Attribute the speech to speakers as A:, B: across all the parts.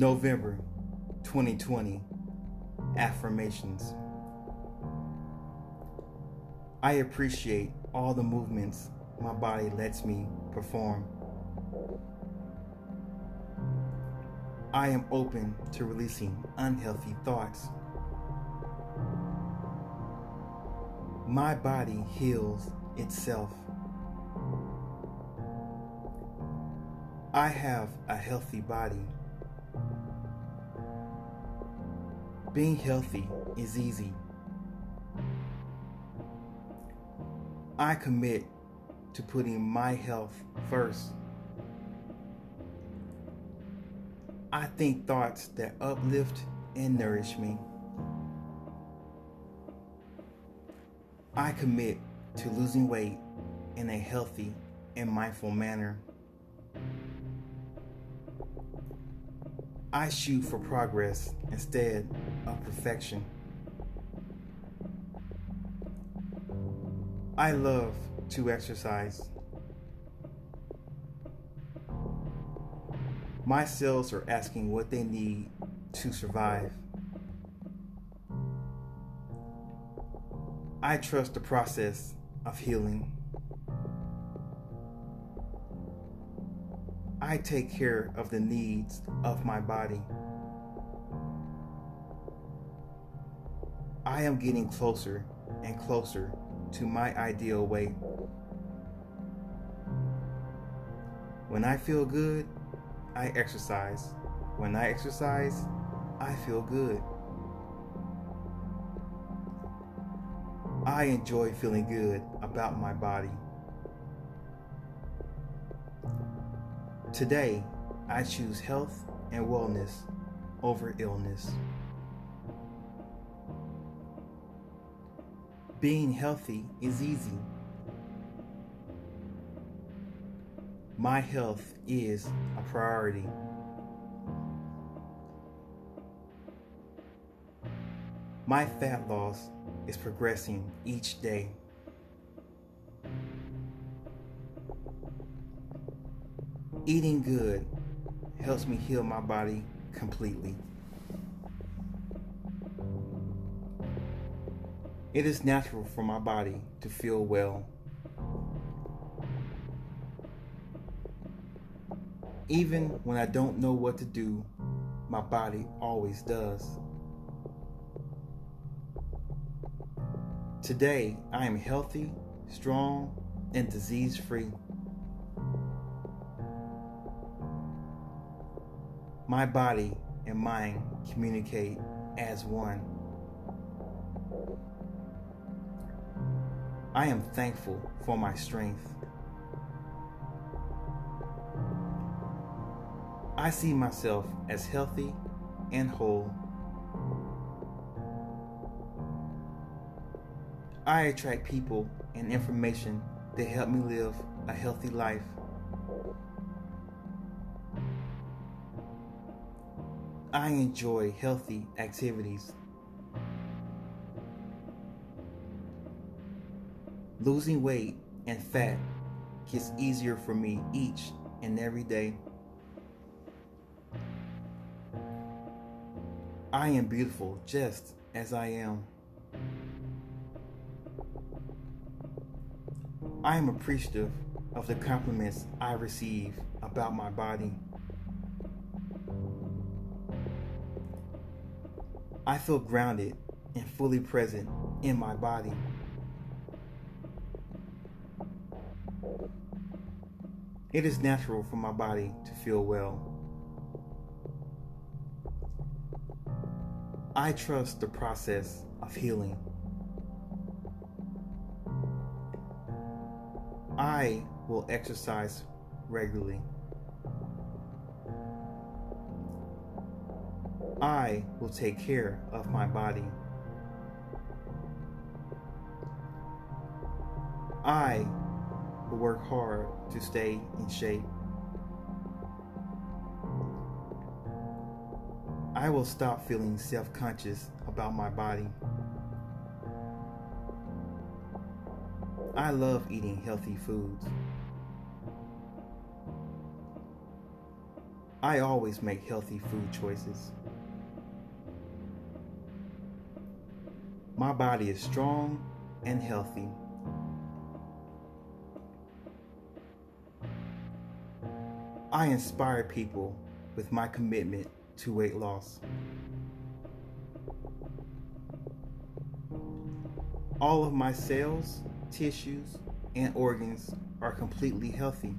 A: November 2020 Affirmations. I appreciate all the movements my body lets me perform. I am open to releasing unhealthy thoughts. My body heals itself. I have a healthy body. Being healthy is easy. I commit to putting my health first. I think thoughts that uplift and nourish me. I commit to losing weight in a healthy and mindful manner. I shoot for progress instead of perfection. I love to exercise. My cells are asking what they need to survive. I trust the process of healing. I take care of the needs of my body. I am getting closer and closer to my ideal weight. When I feel good, I exercise. When I exercise, I feel good. I enjoy feeling good about my body. Today, I choose health and wellness over illness. Being healthy is easy. My health is a priority. My fat loss is progressing each day. Eating good helps me heal my body completely. It is natural for my body to feel well. Even when I don't know what to do, my body always does. Today, I am healthy, strong, and disease free. My body and mind communicate as one. I am thankful for my strength. I see myself as healthy and whole. I attract people and information that help me live a healthy life. I enjoy healthy activities. Losing weight and fat gets easier for me each and every day. I am beautiful just as I am. I am appreciative of the compliments I receive about my body. I feel grounded and fully present in my body. It is natural for my body to feel well. I trust the process of healing. I will exercise regularly. I will take care of my body. I will work hard to stay in shape. I will stop feeling self conscious about my body. I love eating healthy foods. I always make healthy food choices. My body is strong and healthy. I inspire people with my commitment to weight loss. All of my cells, tissues, and organs are completely healthy.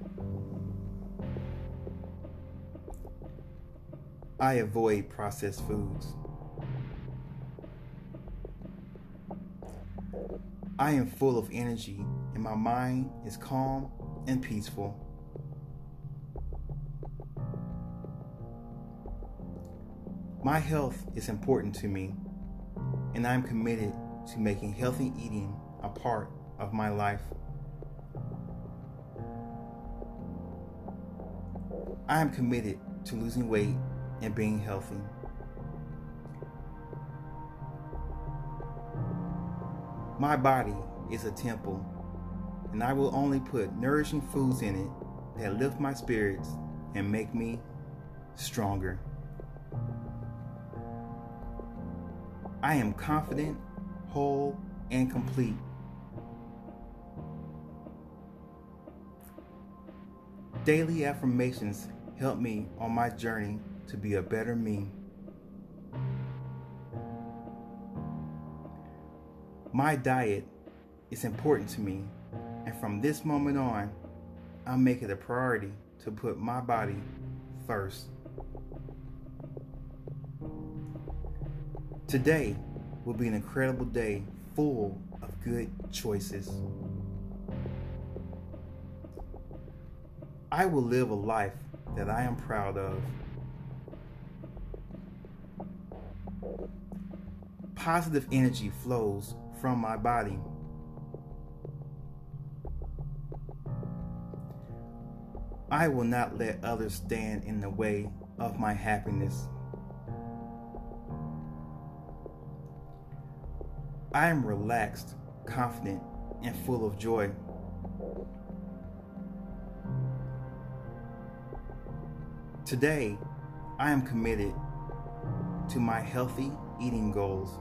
A: I avoid processed foods. I am full of energy and my mind is calm and peaceful. My health is important to me, and I'm committed to making healthy eating a part of my life. I am committed to losing weight and being healthy. My body is a temple, and I will only put nourishing foods in it that lift my spirits and make me stronger. I am confident, whole, and complete. Daily affirmations help me on my journey to be a better me. My diet is important to me, and from this moment on, I make it a priority to put my body first. Today will be an incredible day full of good choices. I will live a life that I am proud of. Positive energy flows from my body. I will not let others stand in the way of my happiness. I am relaxed, confident, and full of joy. Today, I am committed to my healthy eating goals.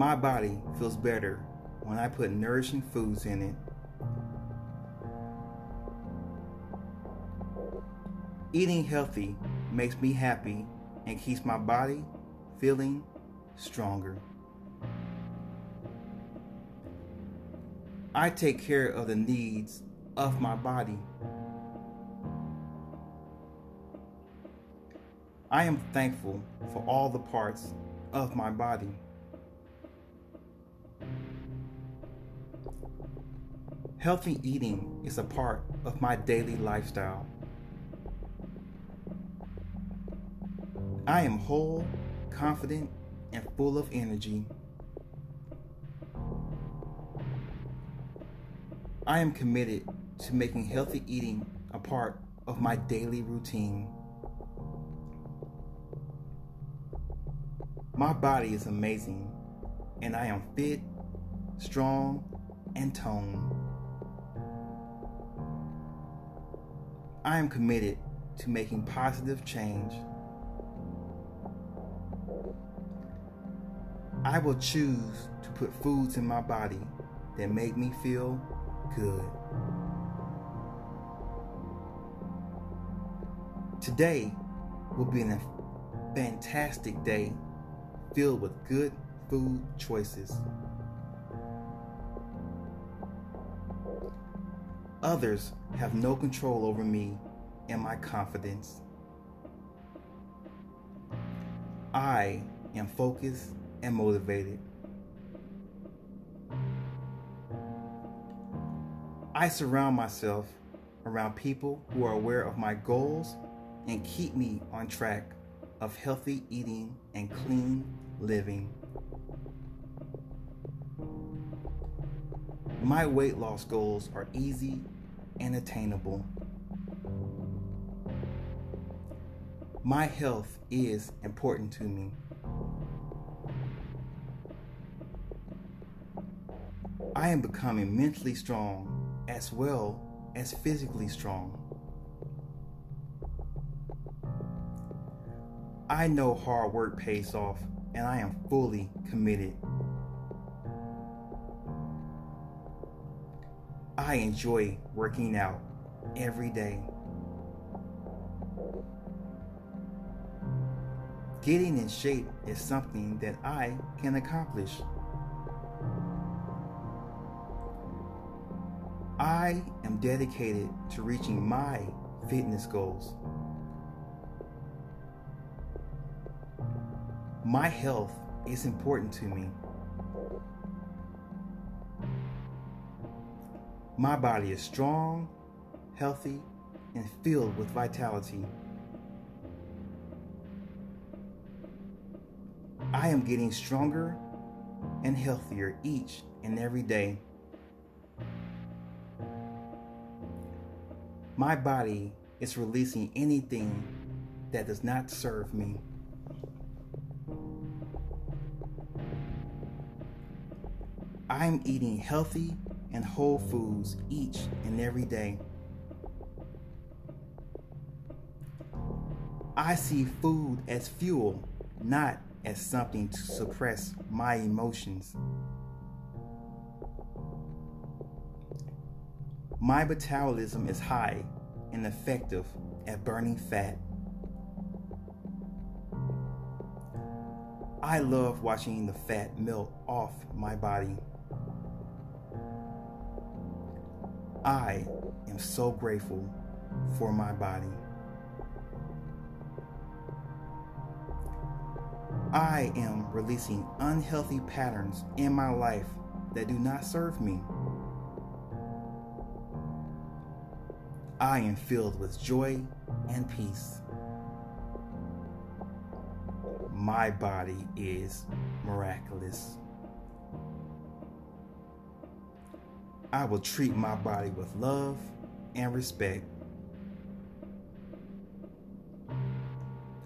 A: My body feels better when I put nourishing foods in it. Eating healthy makes me happy and keeps my body feeling stronger. I take care of the needs of my body. I am thankful for all the parts of my body. Healthy eating is a part of my daily lifestyle. I am whole, confident, and full of energy. I am committed to making healthy eating a part of my daily routine. My body is amazing, and I am fit, strong, and toned. I am committed to making positive change. I will choose to put foods in my body that make me feel good. Today will be a fantastic day filled with good food choices. Others have no control over me and my confidence. I am focused and motivated. I surround myself around people who are aware of my goals and keep me on track of healthy eating and clean living. My weight loss goals are easy and attainable. My health is important to me. I am becoming mentally strong as well as physically strong. I know hard work pays off, and I am fully committed. I enjoy working out every day. Getting in shape is something that I can accomplish. I am dedicated to reaching my fitness goals. My health is important to me. My body is strong, healthy, and filled with vitality. I am getting stronger and healthier each and every day. My body is releasing anything that does not serve me. I'm eating healthy and whole foods each and every day. I see food as fuel, not as something to suppress my emotions. My metabolism is high and effective at burning fat. I love watching the fat melt off my body. I am so grateful for my body. I am releasing unhealthy patterns in my life that do not serve me. I am filled with joy and peace. My body is miraculous. I will treat my body with love and respect.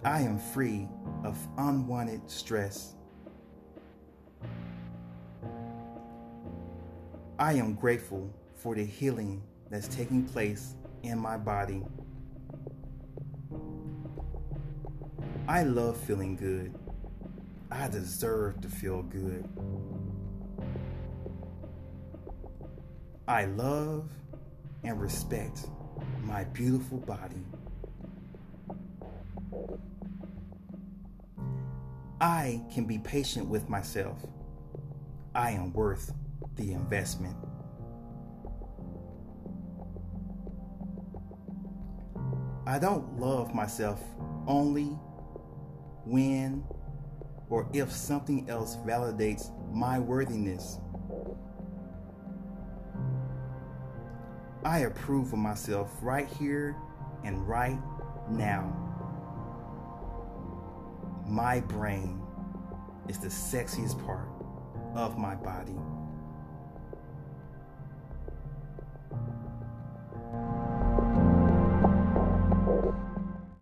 A: I am free of unwanted stress. I am grateful for the healing that's taking place in my body. I love feeling good. I deserve to feel good. I love and respect my beautiful body. I can be patient with myself. I am worth the investment. I don't love myself only when or if something else validates my worthiness. I approve of myself right here and right now. My brain is the sexiest part of my body.